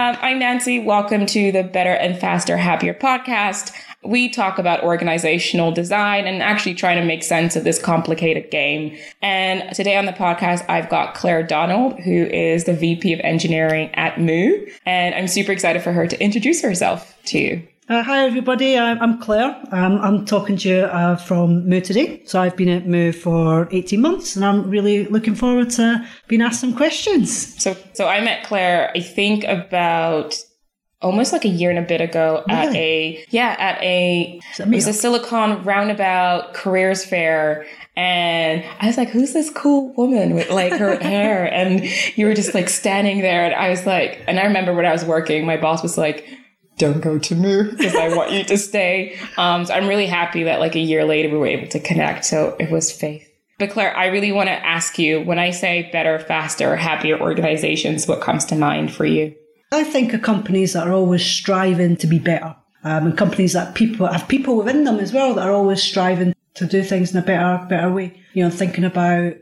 Um, I'm Nancy. Welcome to the Better and Faster Happier podcast. We talk about organizational design and actually trying to make sense of this complicated game. And today on the podcast, I've got Claire Donald, who is the VP of Engineering at Moo. And I'm super excited for her to introduce herself to you. Uh, hi, everybody. I'm Claire. Um, I'm talking to you uh, from Moo today. So I've been at Moo for 18 months and I'm really looking forward to being asked some questions. So, so I met Claire, I think about almost like a year and a bit ago really? at a, yeah, at a, it was a Silicon Roundabout careers fair. And I was like, who's this cool woman with like her hair? And you were just like standing there. And I was like, and I remember when I was working, my boss was like, don't go to Moo because I want you to stay. Um, so I'm really happy that like a year later we were able to connect. So it was faith. But Claire, I really want to ask you when I say better, faster, happier organizations, what comes to mind for you? I think of companies that are always striving to be better. Um, and companies that people have people within them as well that are always striving to do things in a better, better way. You know, thinking about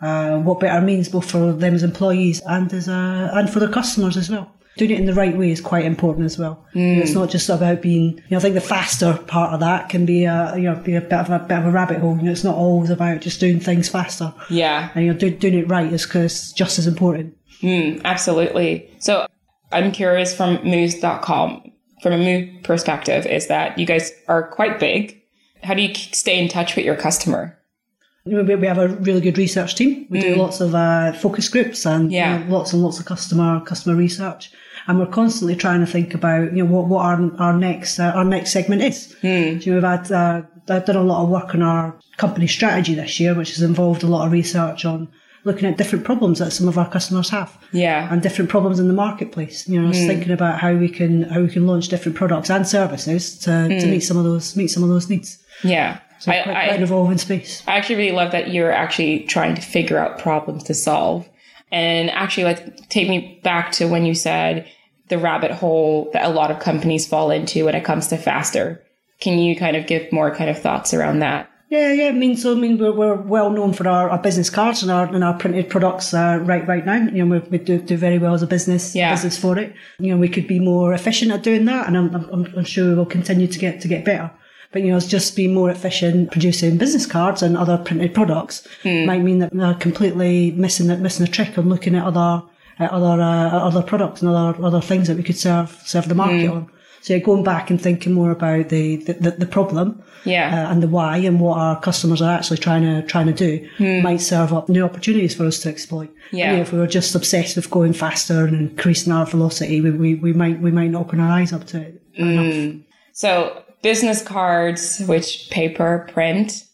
uh, what better means both for them as employees and as uh, and for their customers as well doing it in the right way is quite important as well. Mm. It's not just about being, you know, I think the faster part of that can be a, you know, be a bit of a bit of a rabbit hole. You know, it's not always about just doing things faster. Yeah. And you're know, do, doing it right is cause just as important. Mm, absolutely. So I'm curious from moos.com, from a Moo perspective, is that you guys are quite big. How do you stay in touch with your customer? We have a really good research team. We mm. do lots of uh, focus groups and yeah. you know, lots and lots of customer customer research and we're constantly trying to think about you know what, what our our next uh, our next segment is. Mm. So we've had uh, done a lot of work on our company strategy this year, which has involved a lot of research on looking at different problems that some of our customers have. Yeah. And different problems in the marketplace. You know, mm. thinking about how we can how we can launch different products and services to, mm. to meet some of those meet some of those needs. Yeah. So I, quite, quite I, evolving space. I actually really love that you're actually trying to figure out problems to solve. And actually like take me back to when you said the rabbit hole that a lot of companies fall into when it comes to faster. Can you kind of give more kind of thoughts around that? Yeah, yeah. I mean, so I mean, we're, we're well known for our, our business cards and our and our printed products uh, right right now. You know, we, we do, do very well as a business yeah. business for it. You know, we could be more efficient at doing that, and I'm, I'm, I'm sure we will continue to get to get better. But you know, it's just being more efficient producing business cards and other printed products hmm. might mean that they're completely missing the, missing a trick on looking at other uh, other uh, other products and other other things that we could serve serve the market mm. on. So yeah, going back and thinking more about the the, the problem, yeah, uh, and the why and what our customers are actually trying to trying to do mm. might serve up new opportunities for us to exploit. Yeah, and, if we were just obsessed with going faster and increasing our velocity, we, we, we might we might not open our eyes up to it mm. So business cards, which paper, print,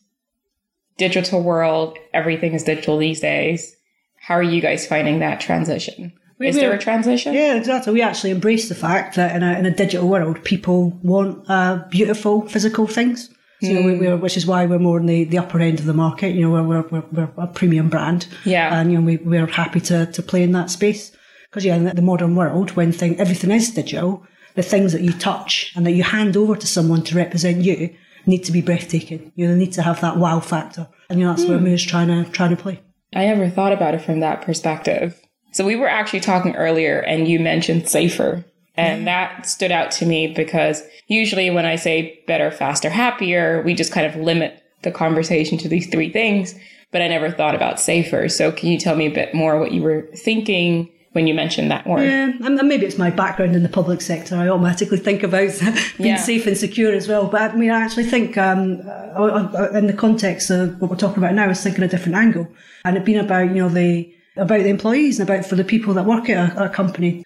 digital world, everything is digital these days how are you guys finding that transition? We, Is there a transition? Yeah, exactly. We actually embrace the fact that in a, in a digital world, people want uh, beautiful physical things. So, mm. we, hmm. which is why we're more in the, the upper end of the market. You know, we're, we're, we're a premium brand. Yeah. And, you know, we, we're happy to, to play in that space. Because, yeah, in the modern world, when thing, everything is digital, the things that you touch and that you hand over to someone to represent you need to be breathtaking. You know, need to have that wow factor. And, you know, that's mm. where Moo's trying to, trying to play. I never thought about it from that perspective. So we were actually talking earlier and you mentioned safer. And that stood out to me because usually when I say better, faster, happier, we just kind of limit the conversation to these three things. But I never thought about safer. So can you tell me a bit more what you were thinking when you mentioned that word. Yeah, and maybe it's my background in the public sector. I automatically think about being yeah. safe and secure as well. But I mean, I actually think um, uh, uh, in the context of what we're talking about now, I was thinking a different angle, and it being about you know the about the employees and about for the people that work at a, a company.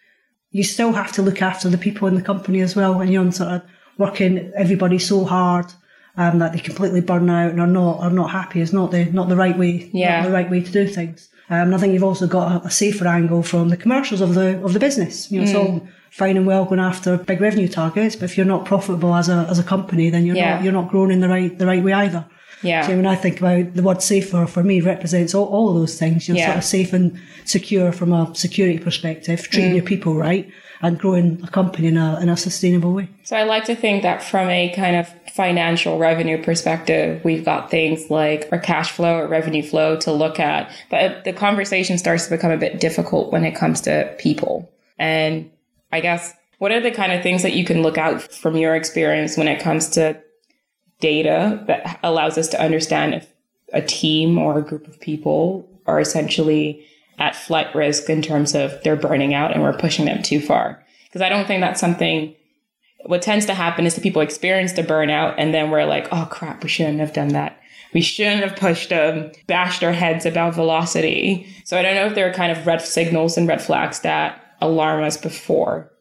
You still have to look after the people in the company as well, and you're sort of working everybody so hard. Um, that they completely burn out and are not are not happy is not the not the right way yeah. the right way to do things. Um, I think you've also got a, a, safer angle from the commercials of the of the business. You know, mm. it's all fine and well going after big revenue targets, but if you're not profitable as a as a company, then you're yeah. not you're not growing in the right the right way either. Yeah. So when I think about the word safer for me represents all, all those things. You're yeah. sort of safe and secure from a security perspective, treating mm. your people right and growing a company in a in a sustainable way. So I like to think that from a kind of financial revenue perspective, we've got things like our cash flow or revenue flow to look at. But the conversation starts to become a bit difficult when it comes to people. And I guess, what are the kind of things that you can look out from your experience when it comes to data that allows us to understand if a team or a group of people are essentially at flight risk in terms of they're burning out and we're pushing them too far? Because I don't think that's something what tends to happen is that people experience the burnout and then we're like, oh crap, we shouldn't have done that. We shouldn't have pushed them, bashed our heads about velocity. So I don't know if there are kind of red signals and red flags that alarm us before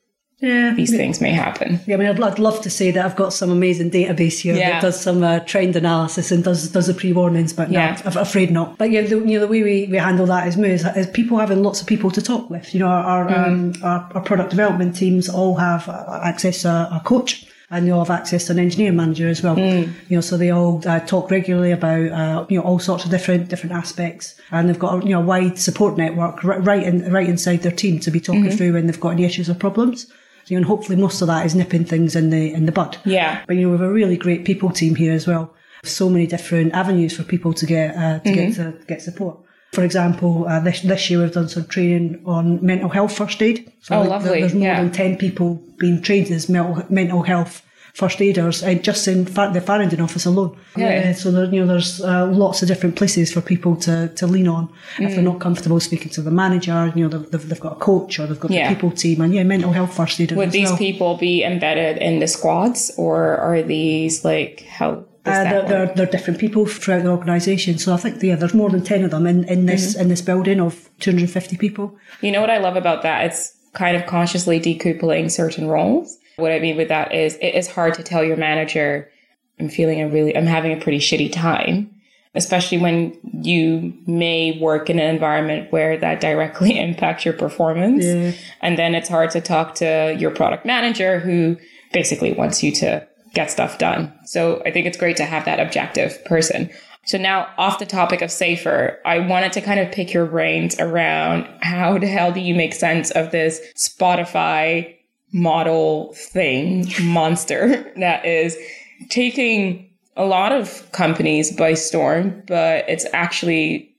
yeah, these things may happen. Yeah, I mean, I'd, I'd, love to say that I've got some amazing database here yeah. that does some uh, trend analysis and does does the pre warnings, but yeah. no, I'm afraid not. But yeah, the, you know, the way we, we handle that is, is, is people having lots of people to talk with. You know, our our, mm. um, our, our product development teams all have uh, access to a, a coach and they all have access to an engineering manager as well. Mm. You know, so they all uh, talk regularly about uh, you know all sorts of different different aspects, and they've got a, you know a wide support network right in right inside their team to be talking mm-hmm. through when they've got any issues or problems. You know, and hopefully most of that is nipping things in the in the bud. Yeah. But you know, we have a really great people team here as well. So many different avenues for people to get uh, to mm-hmm. get to get support. For example, uh, this this year we've done some training on mental health first aid. So oh, lovely! There's more yeah. than ten people being trained as mental mental health first aiders uh, just in the Farringdon office alone. Yeah. Uh, so there, you know, there's uh, lots of different places for people to, to lean on mm. if they're mm. not comfortable speaking to the manager. You know, they've, they've got a coach or they've got yeah. the people team, and yeah, mental health first aiders. Would these well. people be embedded in the squads, or are these like how? Uh, they're, they're, they're, different people throughout the organisation. So I think yeah, there's more than ten of them in, in this mm-hmm. in this building of 250 people. You know what I love about that? It's kind of consciously decoupling certain roles. What I mean with that is it is hard to tell your manager, I'm feeling a really, I'm having a pretty shitty time, especially when you may work in an environment where that directly impacts your performance. Yeah. And then it's hard to talk to your product manager who basically wants you to get stuff done. So I think it's great to have that objective person. So now off the topic of safer, I wanted to kind of pick your brains around how the hell do you make sense of this Spotify model thing, monster that is taking a lot of companies by storm, but it's actually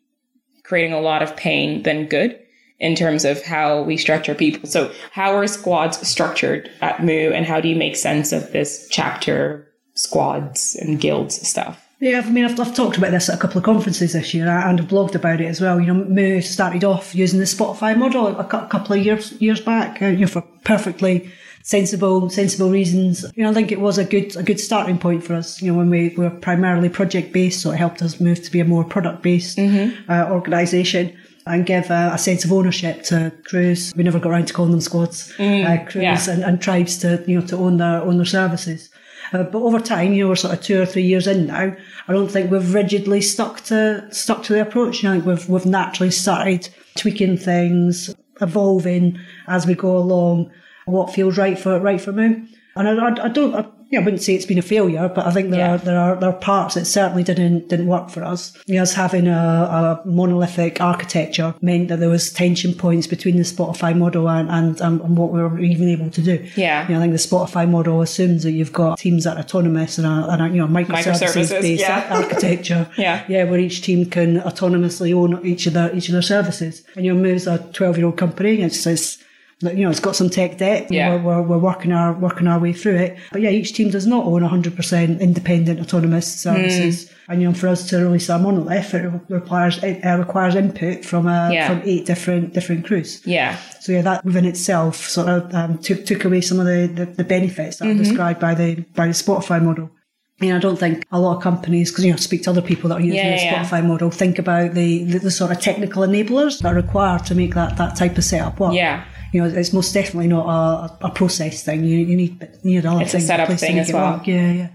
creating a lot of pain than good in terms of how we structure people. So how are squads structured at Moo and how do you make sense of this chapter squads and guilds stuff? Yeah, I mean, I've, I've talked about this at a couple of conferences this year and I've blogged about it as well. You know, Moo started off using the Spotify model a, couple of years years back, uh, you know, for perfectly sensible sensible reasons. You know, I think it was a good a good starting point for us. You know, when we were primarily project based, so it helped us move to be a more product based mm-hmm. uh, organisation and give a, a, sense of ownership to crews. We never got around to calling them squads, mm, uh, crews yeah. and, and, tribes to you know to own their own their services. Uh, but over time, you know, we're sort of two or three years in now. I don't think we've rigidly stuck to stuck to the approach. You know, I think we've we've naturally started tweaking things, evolving as we go along. What feels right for right for me, and I, I, I don't. I, yeah, I wouldn't say it's been a failure, but I think there yeah. are there are there are parts that certainly didn't didn't work for us. Us having a, a, monolithic architecture meant that there was tension points between the Spotify model and, and, and what we were even able to do. Yeah, you know, I think the Spotify model assumes that you've got teams that are autonomous and a, and a you know microservices, based yeah. architecture. yeah, yeah, where each team can autonomously own each of their each of their services. And you know, Moo's a twelve year old company. It's, it's you know, it's got some tech debt. Yeah. We're, we're, we're, working our working our way through it. But yeah, each team does not own 100% independent autonomous services. Mm. And you know, for us to release our monolith, it requires it uh, requires input from uh, yeah. from eight different different crews. Yeah. So yeah, that within itself sort of um, took took away some of the, the, the benefits that mm-hmm. are described by the by the Spotify model. I mean, I don't think a lot of companies, because you know, speak to other people that are using yeah, the Spotify yeah. model, think about the, the, the sort of technical enablers that are required to make that that type of setup work. Yeah you know, it's most definitely not a, a process thing. You, you need you need other it's things. It's a setup thing as well. Work. Yeah, yeah.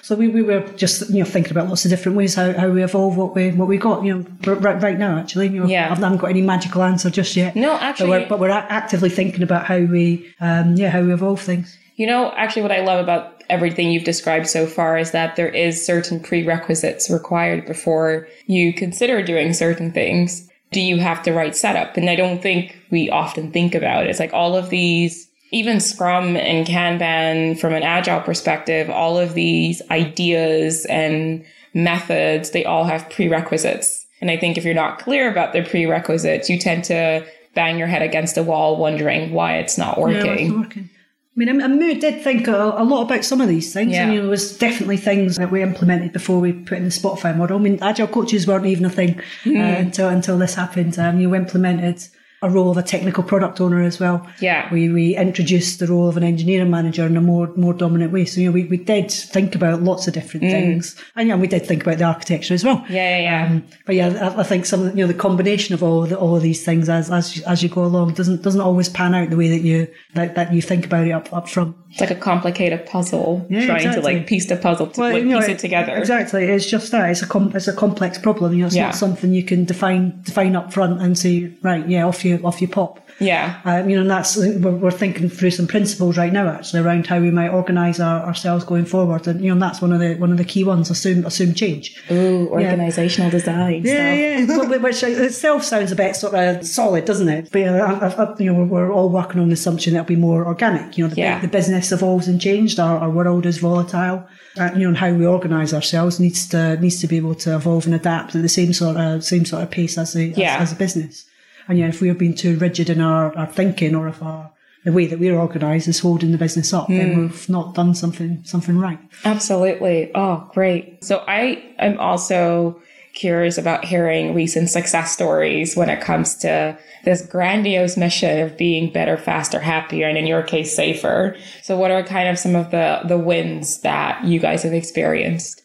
So we, we were just you know thinking about lots of different ways how, how we evolve what we what we got you know right, right now actually you know, yeah I haven't got any magical answer just yet no actually but we're, but we're actively thinking about how we um, yeah how we evolve things you know actually what I love about everything you've described so far is that there is certain prerequisites required before you consider doing certain things do you have the right setup? And I don't think we often think about it. It's like all of these, even Scrum and Kanban from an agile perspective, all of these ideas and methods, they all have prerequisites. And I think if you're not clear about the prerequisites, you tend to bang your head against a wall wondering why it's not working. Yeah, it's working. I mean, and Moo did think a, a, lot about some of these things. Yeah. You know, there was definitely things that we implemented before we put in the Spotify model. I mean, agile coaches weren't even a thing mm. uh, until until this happened. Um, you implemented a role of a technical product owner as well. Yeah. We, we introduced the role of an engineering manager in a more, more dominant way. So, you know, we, we did think about lots of different mm. things. And yeah, we did think about the architecture as well. Yeah, yeah, yeah. Um, but yeah, I, I, think some, you know, the combination of all the, all of these things as, as, as you go along doesn't, doesn't always pan out the way that you, that, that you think about it up, up front. It's like a complicated puzzle, yeah, trying exactly. to like piece the puzzle to well, like, you know, piece it together. Exactly. It's just that. It's a, com- it's a complex problem. You know, it's yeah. not something you can define, define up front and say, right, yeah, off you, off you pop. Yeah. Um, you know, and that's, we're, we're, thinking through some principles right now actually around how we might organise our, ourselves going forward. And, you know, and that's one of the, one of the key ones, assume, assume change. Ooh, organisational yeah. design. Yeah, stuff. yeah. Which itself sounds a bit sort of solid, doesn't it? But, I, you know, we're all working on the assumption that it'll be more organic. You know, the, yeah. the business evolves and changed. Our, our world is volatile. Uh, you know, and how we organise ourselves needs to needs to be able to evolve and adapt at the same sort of same sort of pace as a yeah. as, as a business. And yeah, if we have been too rigid in our, our thinking or if our the way that we're organised is holding the business up, mm. then hmm. we've not done something something right. Absolutely. Oh, great. So I am also curious about hearing recent success stories when it comes to this grandiose mission of being better, faster, happier, and in your case, safer. So what are kind of some of the the wins that you guys have experienced?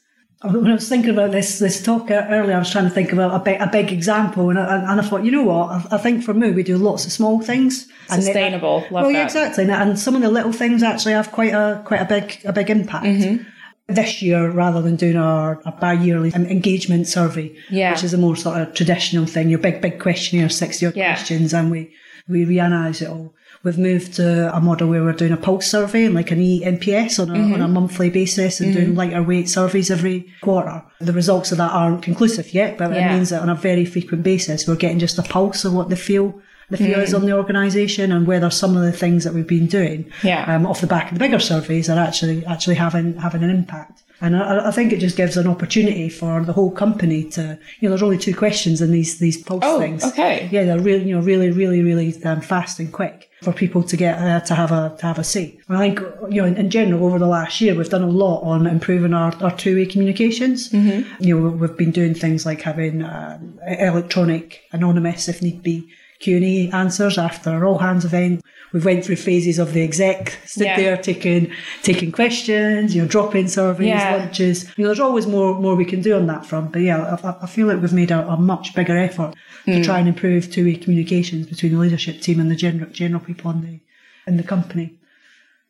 When I was thinking about this this talk earlier, I was trying to think about a big, a big example, and I, and I thought, you know what? I, I, think for me, we do lots of small things, sustainable. They, well, yeah, exactly, and some of the little things actually have quite a quite a big a big impact. Mm-hmm. This year, rather than doing our, our bi-yearly engagement survey, yeah. which is a more sort of traditional thing, your big big questionnaire, sixty yeah. questions, and we we reanalyze it all. We've moved to a model where we're doing a pulse survey, and like an eNPS on a, mm-hmm. on a monthly basis and mm-hmm. doing lighter weight surveys every quarter. The results of that aren't conclusive yet, but yeah. it means that on a very frequent basis, we're getting just a pulse of what they feel the feel mm. is on the organisation and whether some of the things that we've been doing yeah. um, off the back of the bigger surveys are actually actually having having an impact. And I, I, think it just gives an opportunity for the whole company to, you know, there's only two questions in these these pulse oh, things. Okay. Yeah, they're really, you know, really, really, really um, fast and quick for people to get uh, to have a to have a say. I think, you know, in, in, general, over the last year, we've done a lot on improving our, our two way communications. Mm-hmm. You know, we've been doing things like having uh, electronic, anonymous, if need be, Q&A answers after our all hands event. We went through phases of the exec stood yeah. there taking taking questions, you know, drop in surveys, yeah. lunches. You know, there's always more more we can do on that front. But yeah, I, I feel like we've made a, a much bigger effort mm. to hmm. try and improve two way communications between the leadership team and the general general people in the in the company.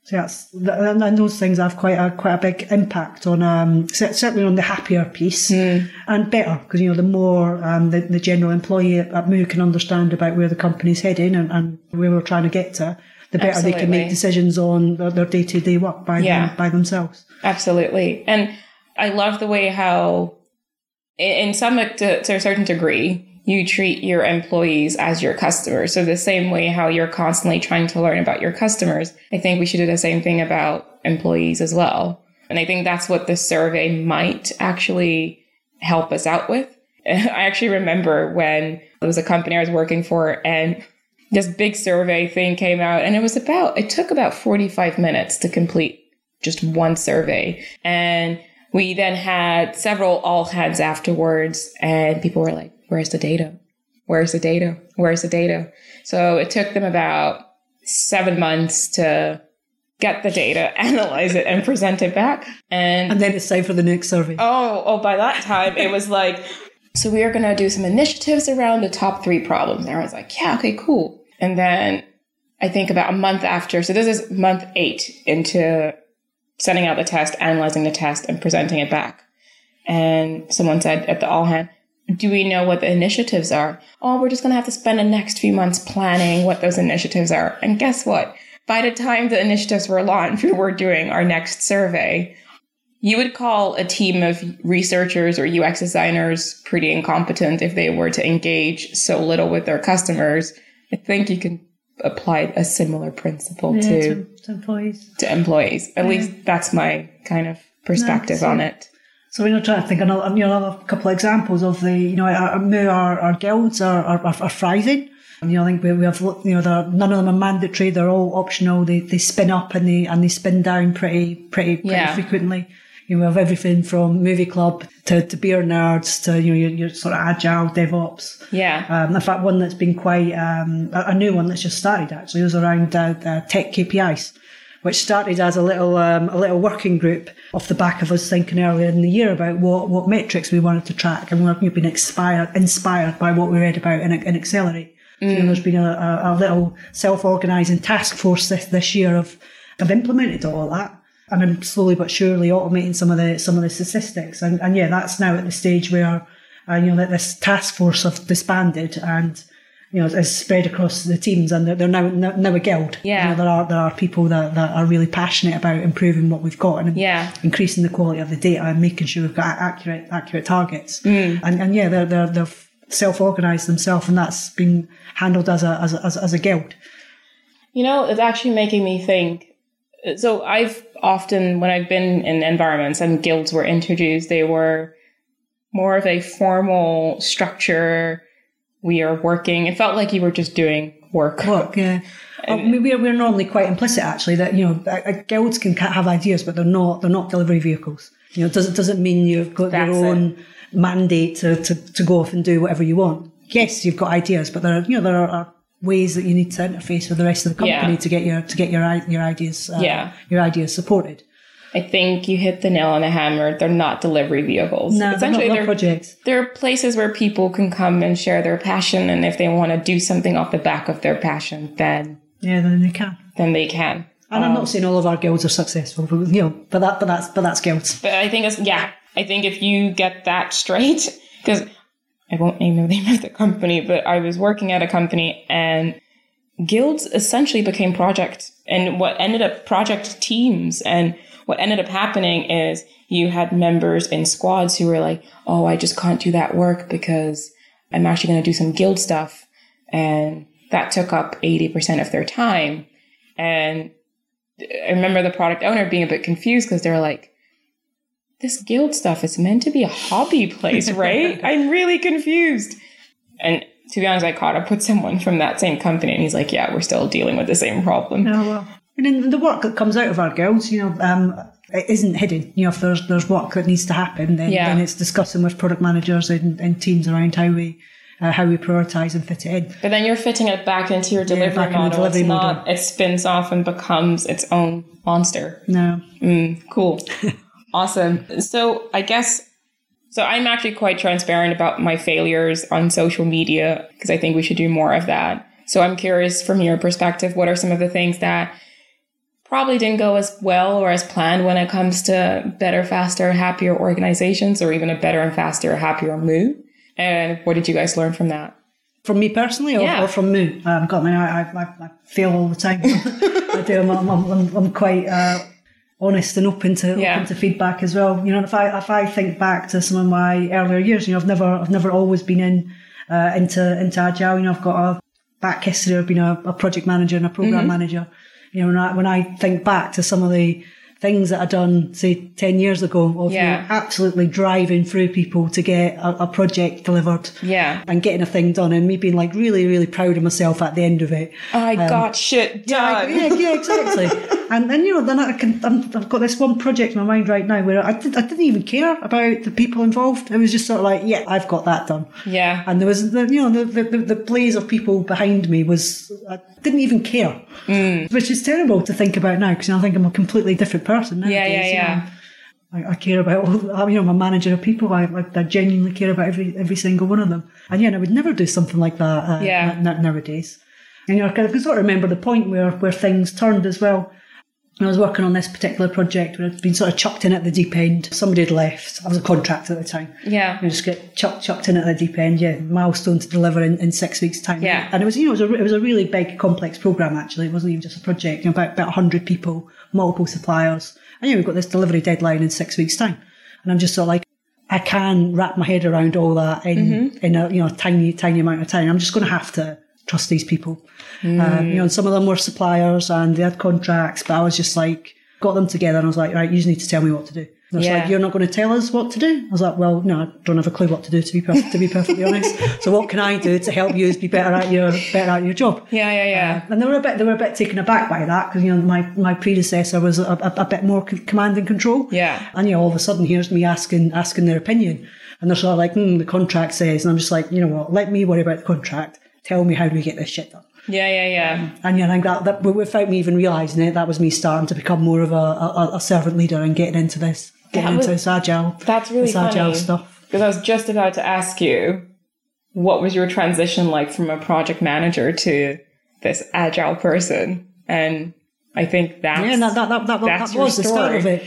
So that's and those things have quite a quite a big impact on um, certainly on the happier piece mm. and better because you know the more um, the, the general employee at Moo can understand about where the company's heading and, and where we're trying to get to, the better Absolutely. they can make decisions on their day to day work by yeah. them, by themselves. Absolutely, and I love the way how, in some to, to a certain degree, you treat your employees as your customers. So the same way how you're constantly trying to learn about your customers, I think we should do the same thing about employees as well. And I think that's what the survey might actually help us out with. I actually remember when there was a company I was working for and this big survey thing came out and it was about, it took about 45 minutes to complete just one survey. And we then had several all hands afterwards and people were like, where's the data? Where's the data? Where's the data? So it took them about seven months to get the data, analyze it, and present it back. And and then it's time for the next survey. Oh, oh! By that time, it was like, so we are going to do some initiatives around the top three problems. And I was like, yeah, okay, cool. And then I think about a month after, so this is month eight into sending out the test, analyzing the test, and presenting it back. And someone said at the all hand, do we know what the initiatives are? Oh, we're just going to have to spend the next few months planning what those initiatives are. And guess what? By the time the initiatives were launched, we were doing our next survey. You would call a team of researchers or UX designers pretty incompetent if they were to engage so little with their customers. I think you can apply a similar principle yeah, to, to, employees. To employees. At yeah. least that's my kind of perspective no, on it. So we're not trying to think another, you know, another couple of examples of the, you know, our, our, our guilds are, are, are thriving. You know, I think we, we have, you know, none of them are mandatory. They're all optional. They, they spin up and they, and they spin down pretty, pretty, pretty yeah. frequently. You know, we have everything from movie club to, to beer nerds to, you know, your, your sort of agile DevOps. Yeah. Um, in fact, one that's been quite, um, a, a, new one that's just started actually was around uh, uh, tech KPIs which started as a little um, a little working group off the back of us thinking earlier in the year about what, what metrics we wanted to track, and we've been inspired inspired by what we read about in, in Accelerate. Mm. So, you know, there's been a, a, a little self-organising task force this, this year of have implemented all that. And I'm slowly but surely automating some of the some of the statistics, and, and yeah, that's now at the stage where uh, you know that this task force have disbanded, and you know, is spread across the teams, and they're, they're now now a guild. Yeah, you know, there are there are people that, that are really passionate about improving what we've got and yeah. increasing the quality of the data and making sure we've got accurate accurate targets. Mm. And and yeah, they're they're they've self organised themselves, and that's been handled as a as a, as, as a guild. You know, it's actually making me think. So I've often, when I've been in environments and guilds were introduced, they were more of a formal structure we are working. It felt like you were just doing work. Work, yeah. I mean, we're, we're normally quite implicit actually that you know guilds can have ideas, but they're not they're not delivery vehicles. You know, it doesn't doesn't mean you've got That's your own it. mandate to, to, to go off and do whatever you want. Yes, you've got ideas, but there are you know there are, ways that you need to interface with the rest of the company yeah. to get your to get your your ideas uh, yeah. your ideas supported. I think you hit the nail on the hammer. They're not delivery vehicles. No, Essentially, they're, projects. They're places where people can come and share their passion, and if they want to do something off the back of their passion, then yeah, then they can. Then they can. And um, I'm not um, saying all of our guilds are successful, but you know, but that, but that's, but that's guilds. But I think it's yeah. I think if you get that straight, because I won't name the name of the company, but I was working at a company and guilds essentially became project and what ended up project teams and what ended up happening is you had members in squads who were like, Oh, I just can't do that work because I'm actually going to do some guild stuff. And that took up 80% of their time. And I remember the product owner being a bit confused because they're like, this guild stuff is meant to be a hobby place, right? I'm really confused. And to be honest, I caught up with someone from that same company and he's like, yeah, we're still dealing with the same problem. Oh, well. And in the work that comes out of our guilds, you know, um, it isn't hidden. You know, if there's there's work that needs to happen, then, yeah. then it's discussing with product managers and, and teams around how we uh, how we prioritize and fit it in. But then you're fitting it back into your delivery yeah, model. Delivery it's model. not. It spins off and becomes its own monster. No. Mm, cool. awesome. So I guess. So I'm actually quite transparent about my failures on social media because I think we should do more of that. So I'm curious from your perspective, what are some of the things that probably didn't go as well or as planned when it comes to better, faster, happier organizations or even a better and faster, happier Moo. And what did you guys learn from that? From me personally or, yeah. or from Moo? Um, God, I, mean, I, I, I feel all the time. I do. I'm, I'm, I'm, I'm quite uh, honest and open to yeah. open to feedback as well. You know, if I if I think back to some of my earlier years, you know, I've never I've never always been in uh, into into agile. You know, I've got a back history. I've been a, a project manager and a program mm-hmm. manager. You know, when I, when I think back to some of the things that I'd done, say, 10 years ago of yeah. you know, absolutely driving through people to get a, a, project delivered. Yeah. And getting a thing done and me being like really, really proud of myself at the end of it. I um, got shit done. Yeah, yeah, yeah exactly. and then, you know, then I can, i have got this one project in my mind right now where I, did, I didn't even care about the people involved. It was just sort of like, yeah, I've got that done. Yeah. And there was, the, you know, the, the, the blaze of people behind me was, I didn't even care. Mm. Which is terrible to think about now because I think I'm a completely different person now. Yeah, yeah, yeah. I, I, care about all, you know, I'm a manager of people. I, I, genuinely care about every every single one of them. And yeah, I would never do something like that uh, yeah. nowadays. And you know, I can sort of remember the point where, where things turned as well. I was working on this particular project where I'd been sort of chucked in at the deep end. Somebody had left. I was a contractor at the time. Yeah. You just get chucked, chucked in at the deep end. Yeah. Milestone to deliver in, in six weeks' time. Yeah. And it was, you know, it was, a, it was a really big, complex program actually. It wasn't even just a project. You know, about, about 100 people, multiple suppliers. And yeah, we've got this delivery deadline in six weeks' time. And I'm just sort of like, I can wrap my head around all that in, mm-hmm. in a, you know, tiny, tiny amount of time. I'm just going to have to trust these people. Mm. Um, you know, some of them were suppliers and they had contracts, but I was just like, got them together and I was like, right, you just need to tell me what to do. They're yeah. like, you're not going to tell us what to do. I was like, well, no, I don't have a clue what to do to be to be perfectly honest. So what can I do to help you be better at your better at your job? Yeah, yeah, yeah. Uh, and they were a bit they were a bit taken aback by that because you know my my predecessor was a, a, a bit more command and control. Yeah. And you know, all of a sudden here's me asking asking their opinion, and they're sort of like, hmm, the contract says, and I'm just like, you know what, let me worry about the contract. Tell me how do we get this shit done. Yeah, yeah, yeah. And yeah, I think that, that without me even realising it, that was me starting to become more of a, a, a servant leader and getting into this, was, into this agile. That's really this agile stuff. Because I was just about to ask you, what was your transition like from a project manager to this agile person? And I think that's yeah, that that that, that, that was the start of it.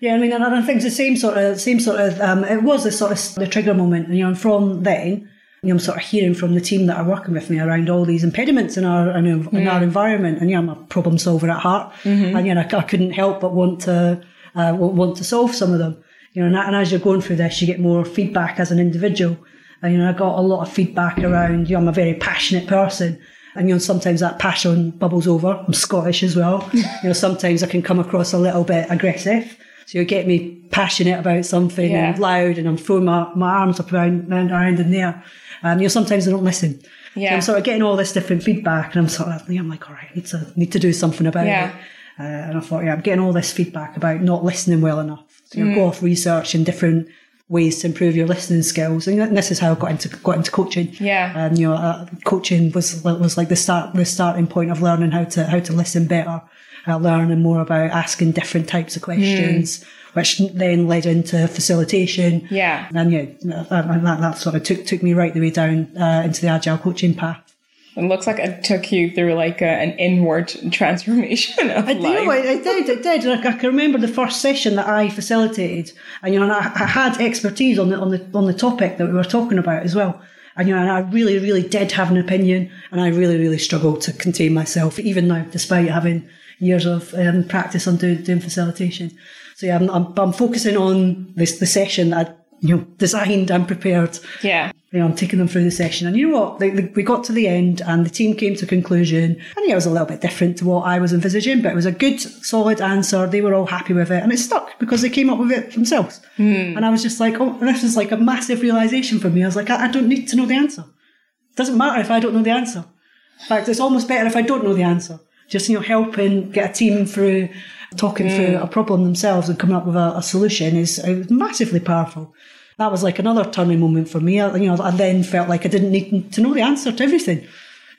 Yeah, I mean, and I think it's the same sort of same sort of um, it was the sort of the trigger moment, you know, and from then you know, I'm sort of hearing from the team that are working with me around all these impediments in our in, in our environment, and yeah, I'm a problem solver at heart, mm-hmm. and you know, I, I, couldn't help but want to uh, want to solve some of them. You know, and, and, as you're going through this, you get more feedback as an individual. And you know, I got a lot of feedback around. You know, I'm a very passionate person. And you know, sometimes that passion bubbles over. I'm Scottish as well. you know, sometimes I can come across a little bit aggressive. So you get me passionate about something yeah. and loud, and I'm throwing my, my arms up around, around in there. Um, you know, sometimes they don't listen. Yeah. So I'm sort of getting all this different feedback, and I'm sort of, I'm like, all right, I need to need to do something about yeah. it. Uh, and I thought, yeah, I'm getting all this feedback about not listening well enough. So you know, mm. go off research and different ways to improve your listening skills. And this is how I got into got into coaching. Yeah. And you know, uh, coaching was was like the start the starting point of learning how to how to listen better, uh, learning more about asking different types of questions. Mm which then led into facilitation. Yeah. And yeah, that, that, that sort of took, took me right the way down uh, into the agile coaching path. It looks like it took you through like a, an inward transformation of I life. do, I, I did, it did. Like, I can remember the first session that I facilitated, and you know, and I, I, had expertise on the on the on the topic that we were talking about as well. And you know, and I really, really did have an opinion, and I really, really struggled to contain myself, even now, despite having years of um, practice on doing, doing facilitation. So yeah, I'm, I'm, I'm focusing on this the session that I you know designed and prepared. Yeah. You know, I'm taking them through the session, and you know what? They, they, we got to the end, and the team came to a conclusion. And yeah, it was a little bit different to what I was envisaging, but it was a good, solid answer. They were all happy with it, and it stuck because they came up with it themselves. Mm. And I was just like, oh, this is like a massive realization for me. I was like, I, I don't need to know the answer. It doesn't matter if I don't know the answer. In fact, it's almost better if I don't know the answer. Just you know, helping get a team through talking mm. through a problem themselves and coming up with a, a solution is massively powerful. That was like another turning moment for me. I, you know, I then felt like I didn't need to know the answer to everything.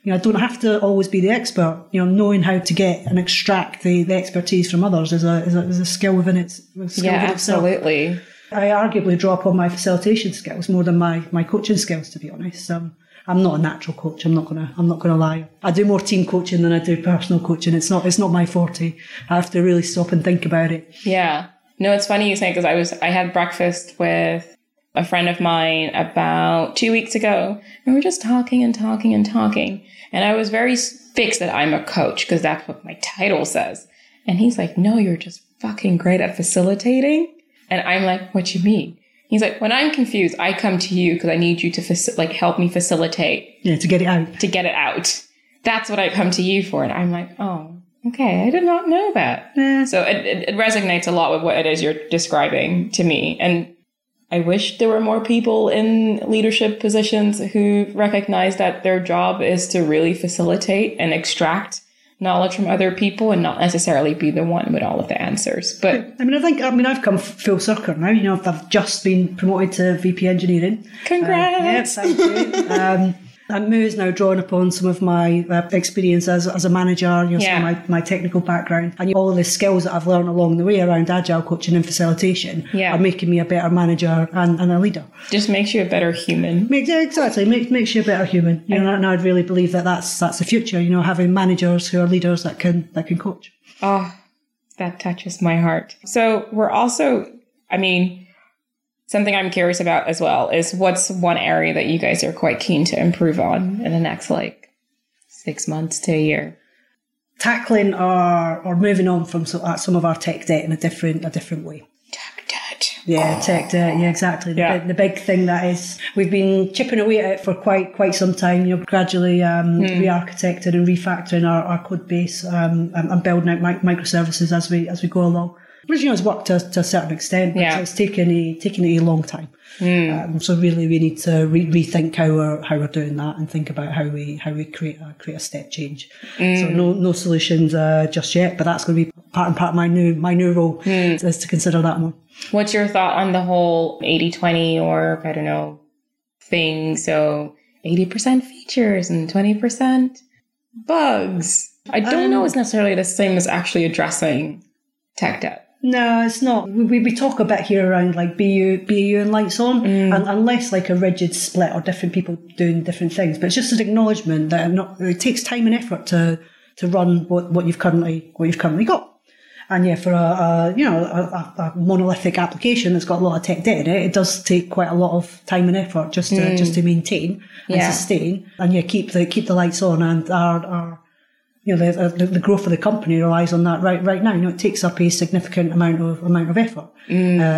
You know, I don't have to always be the expert. You know, knowing how to get and extract the, the expertise from others is a, is a, is a skill within its skill yeah, within absolutely. Itself. I arguably draw upon my facilitation skills more than my, my coaching skills, to be honest. Um, I'm not a natural coach. I'm not gonna. I'm not gonna lie. I do more team coaching than I do personal coaching. It's not. It's not my forte. I have to really stop and think about it. Yeah. No, it's funny you say because I was. I had breakfast with a friend of mine about two weeks ago, and we are just talking and talking and talking. And I was very fixed that I'm a coach because that's what my title says. And he's like, "No, you're just fucking great at facilitating." And I'm like, "What you mean?" He's like, when I'm confused, I come to you because I need you to faci- like help me facilitate. Yeah, to get it out. To get it out. That's what I come to you for. And I'm like, oh, okay, I did not know that. Yeah. So it, it, it resonates a lot with what it is you're describing to me. And I wish there were more people in leadership positions who recognize that their job is to really facilitate and extract knowledge from other people and not necessarily be the one with all of the answers. But I mean, I think I mean I've come full circle now. You know, I've just been promoted to VP engineering. Congrats! Uh, yeah, thank you. um, and Moo is now drawing upon some of my uh, experience as, as a manager, you know, yeah. my, my technical background, and all of the skills that I've learned along the way around agile coaching and facilitation yeah. are making me a better manager and, and a leader. Just makes you a better human. Makes, yeah, exactly. Makes, makes you a better human. You know, and I'd really believe that that's, that's the future, you know, having managers who are leaders that can, that can coach. Oh, that touches my heart. So we're also, I mean, something I'm curious about as well is what's one area that you guys are quite keen to improve on in the next like six months to a year? Tackling our or moving on from some, uh, some of our tech debt in a different a different way. Tech debt. Yeah, oh. tech debt. Yeah, exactly. The, yeah. Big, the big thing that is we've been chipping away at it for quite quite some time. You know, gradually um, mm. re-architecting and refactoring our, our code base um, and, and building out microservices as we as we go along which you know has worked to, to a certain extent. But Yeah. it's taken a taken a long time. Um, so really, we need to re- rethink how we're how we're doing that and think about how we how we create a create a step change. So no no solutions uh, just yet, but that's going to be part and part of my new my new role is to consider that more. What's your thought on the whole 80 20 or I don't know thing? So 80% features and 20% bugs. I don't know it's necessarily the same as actually addressing tech debt. No, it's not. We, we, talk about here around like BU, BU and lights on, mm. and, and less like a rigid split or different people doing different things. But it's just an acknowledgement that not, it takes time and effort to to run what, what you've currently what you've currently got. And yeah, for a, a you know a, a, monolithic application that's got a lot of tech debt in it, it does take quite a lot of time and effort just to mm. just to maintain and Yeah. sustain, and yeah, keep the keep the lights on and our our you know, the, the, the growth of the company relies on that right right now. You know, it takes up a significant amount of amount of effort, uh,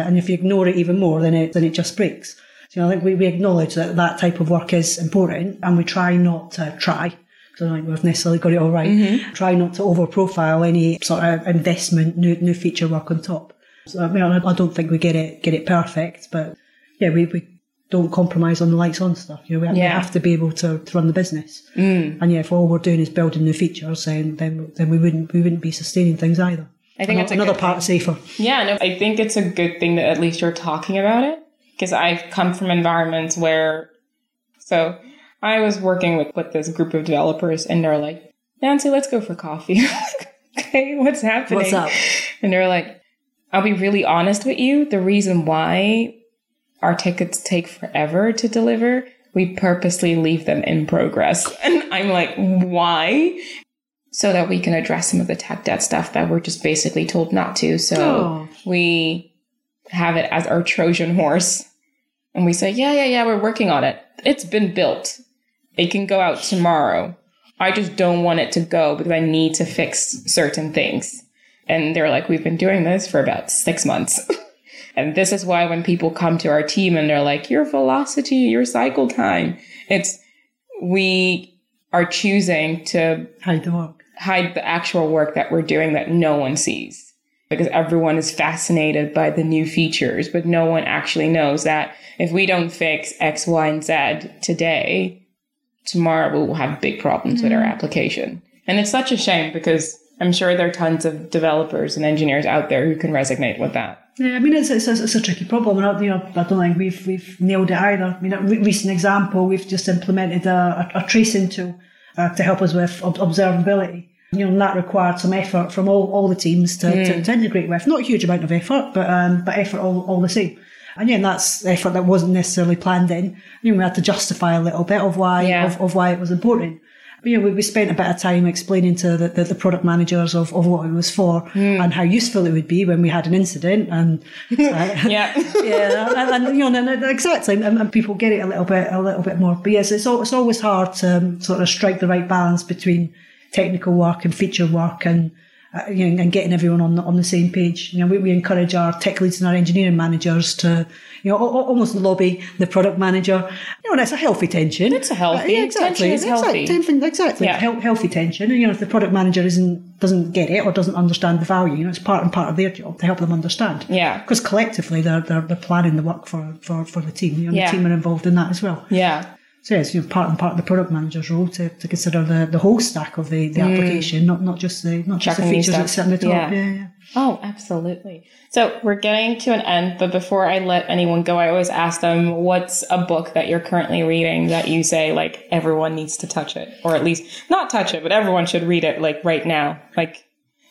and if you ignore it even more, then it then it just breaks. So you know, I think we, we acknowledge that that type of work is important, and we try not to try. So I don't think we've necessarily got it all right. Try not to over profile any sort of investment, new new feature work on top. So I mean, I I don't think we get it get it perfect, but yeah, we, we don't compromise on the lights on stuff. You know, we, we Yeah. have to be able to, to run the business. Mm. And yeah, if all we're doing is building new features, then then then we wouldn't we wouldn't be sustaining things either. I think it's another good part safer. Yeah, no, I think it's a good thing that at least you're talking about it because I've come from environments where, so I was working with, with this group of developers and they're like, Nancy, let's go for coffee. okay, what's happening? What's up? And they're like, I'll be really honest with you. The reason why our tickets take forever to deliver, we purposely leave them in progress. And I'm like, why? So that we can address some of the tech debt stuff that we're just basically told not to. So Oh. we have it as our Trojan horse. And we say, yeah, yeah, yeah, we're working on it. It's been built. It can go out tomorrow. I just don't want it to go because I need to fix certain things. And they're like, we've been doing this for about six months. and this is why when people come to our team and they're like, your velocity, your cycle time, it's we are choosing to Hide the work. hide the actual work that we're doing that no one sees because everyone is fascinated by the new features, but no one actually knows that if we don't fix X, Y, and Z today, tomorrow we'll have big problems with our mm. application. And it's such a shame because I'm sure there are tons of developers and engineers out there who can resonate with that. Yeah, I mean it's it's, a- it's a tricky problem, and I, you know I don't think we've we've nailed it either. I mean, a re- recent example, we've just implemented a, a, a tracing tool uh, to help us with ob- observability. You know, and that required some effort from all, all the teams to, to, to integrate with. Not a huge amount of effort, but um, but effort all, all the same. And yeah, and that's effort that wasn't necessarily planned in. You know, we had to justify a little bit of why Yeah. of, of why it was important. You know, we, we spent a bit of time explaining to the, the, the product managers of, of what it was for and how useful it would be when we had an incident. And uh, Yeah. yeah, and, and you know, and, and exactly, and, and people get it a little bit, a little bit more. But yes, it's al- it's always hard to um, sort of strike the right balance between technical work and feature work, and uh, you know, and getting everyone on the, on the same page. You know, we, we encourage our tech leads and our engineering managers to, you know, al- al- almost lobby the product manager. You know, and it's a healthy tension. It's a healthy- Uh, yeah, exactly, tension is healthy. Exactly, exactly. Yeah. Hel- healthy tension. And you know, if the product manager isn't doesn't get it or doesn't understand the value, you know, it's part and part of their job to help them understand. Yeah. Because collectively they're, they're, they're planning the work for, for, for the team. You know, Yeah. The team are involved in that as well. Yeah. So yeah, it's you know, part and part of the product manager's role to, to consider the, the whole stack of the, the application, not not just the not just the Mm. Checking features that sit on the top. Yeah. Yeah, yeah. Oh, absolutely. So we're getting to an end, but before I let anyone go, I always ask them, what's a book that you're currently reading that you say, like, everyone needs to touch it? Or at least not touch it, but everyone should read it, like, right now. Like,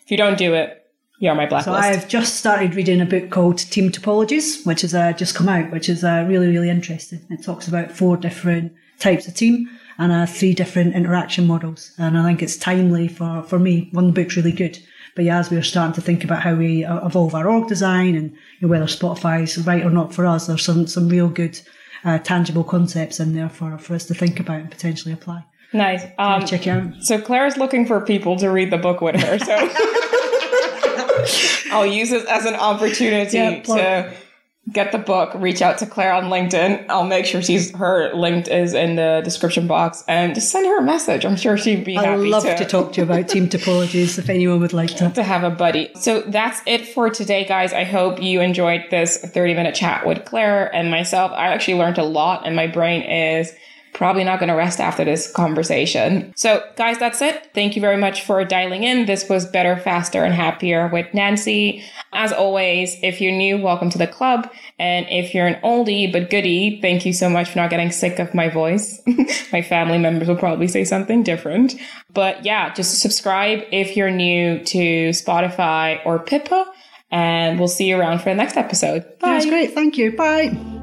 if you don't do it, you're on my So. I've just started reading a book called Team Topologies, which has uh, just come out, which is uh, really, really interesting. It talks about four different types of team and uh, three different interaction models. And I think it's timely for, for me. One book's really good. But yeah, as we're starting to think about how we uh, evolve our org design and you know, whether Spotify's right or not for us, there's some, some real good uh, tangible concepts in there for, for us to think about and potentially apply. nice. Um, Check out. so Claire's looking for people to read the book with her. So I'll use this as an opportunity Yeah, to get the book, reach out to Claire on LinkedIn. I'll make sure she's her link is in the description box and just send her a message. I'm sure she'd be I'd happy love to. to talk to you about team topologies if anyone would like to. To have a buddy. So that's it for today, guys. I hope you enjoyed this 30 minute chat with Claire and myself. I actually learned a lot and my brain is probably not going to rest after this conversation. So, guys, that's it. Thank you very much for dialing in. This was Better, Faster, and Happier with Nancy. As always, if you're new, welcome to the club. And if you're an oldie but goodie, thank you so much for not getting sick of my voice. my family members will probably say something different. But yeah, just subscribe if you're new to Spotify or Pippa. And we'll see you around for the next episode. Bye. That's great. Thank you. Bye.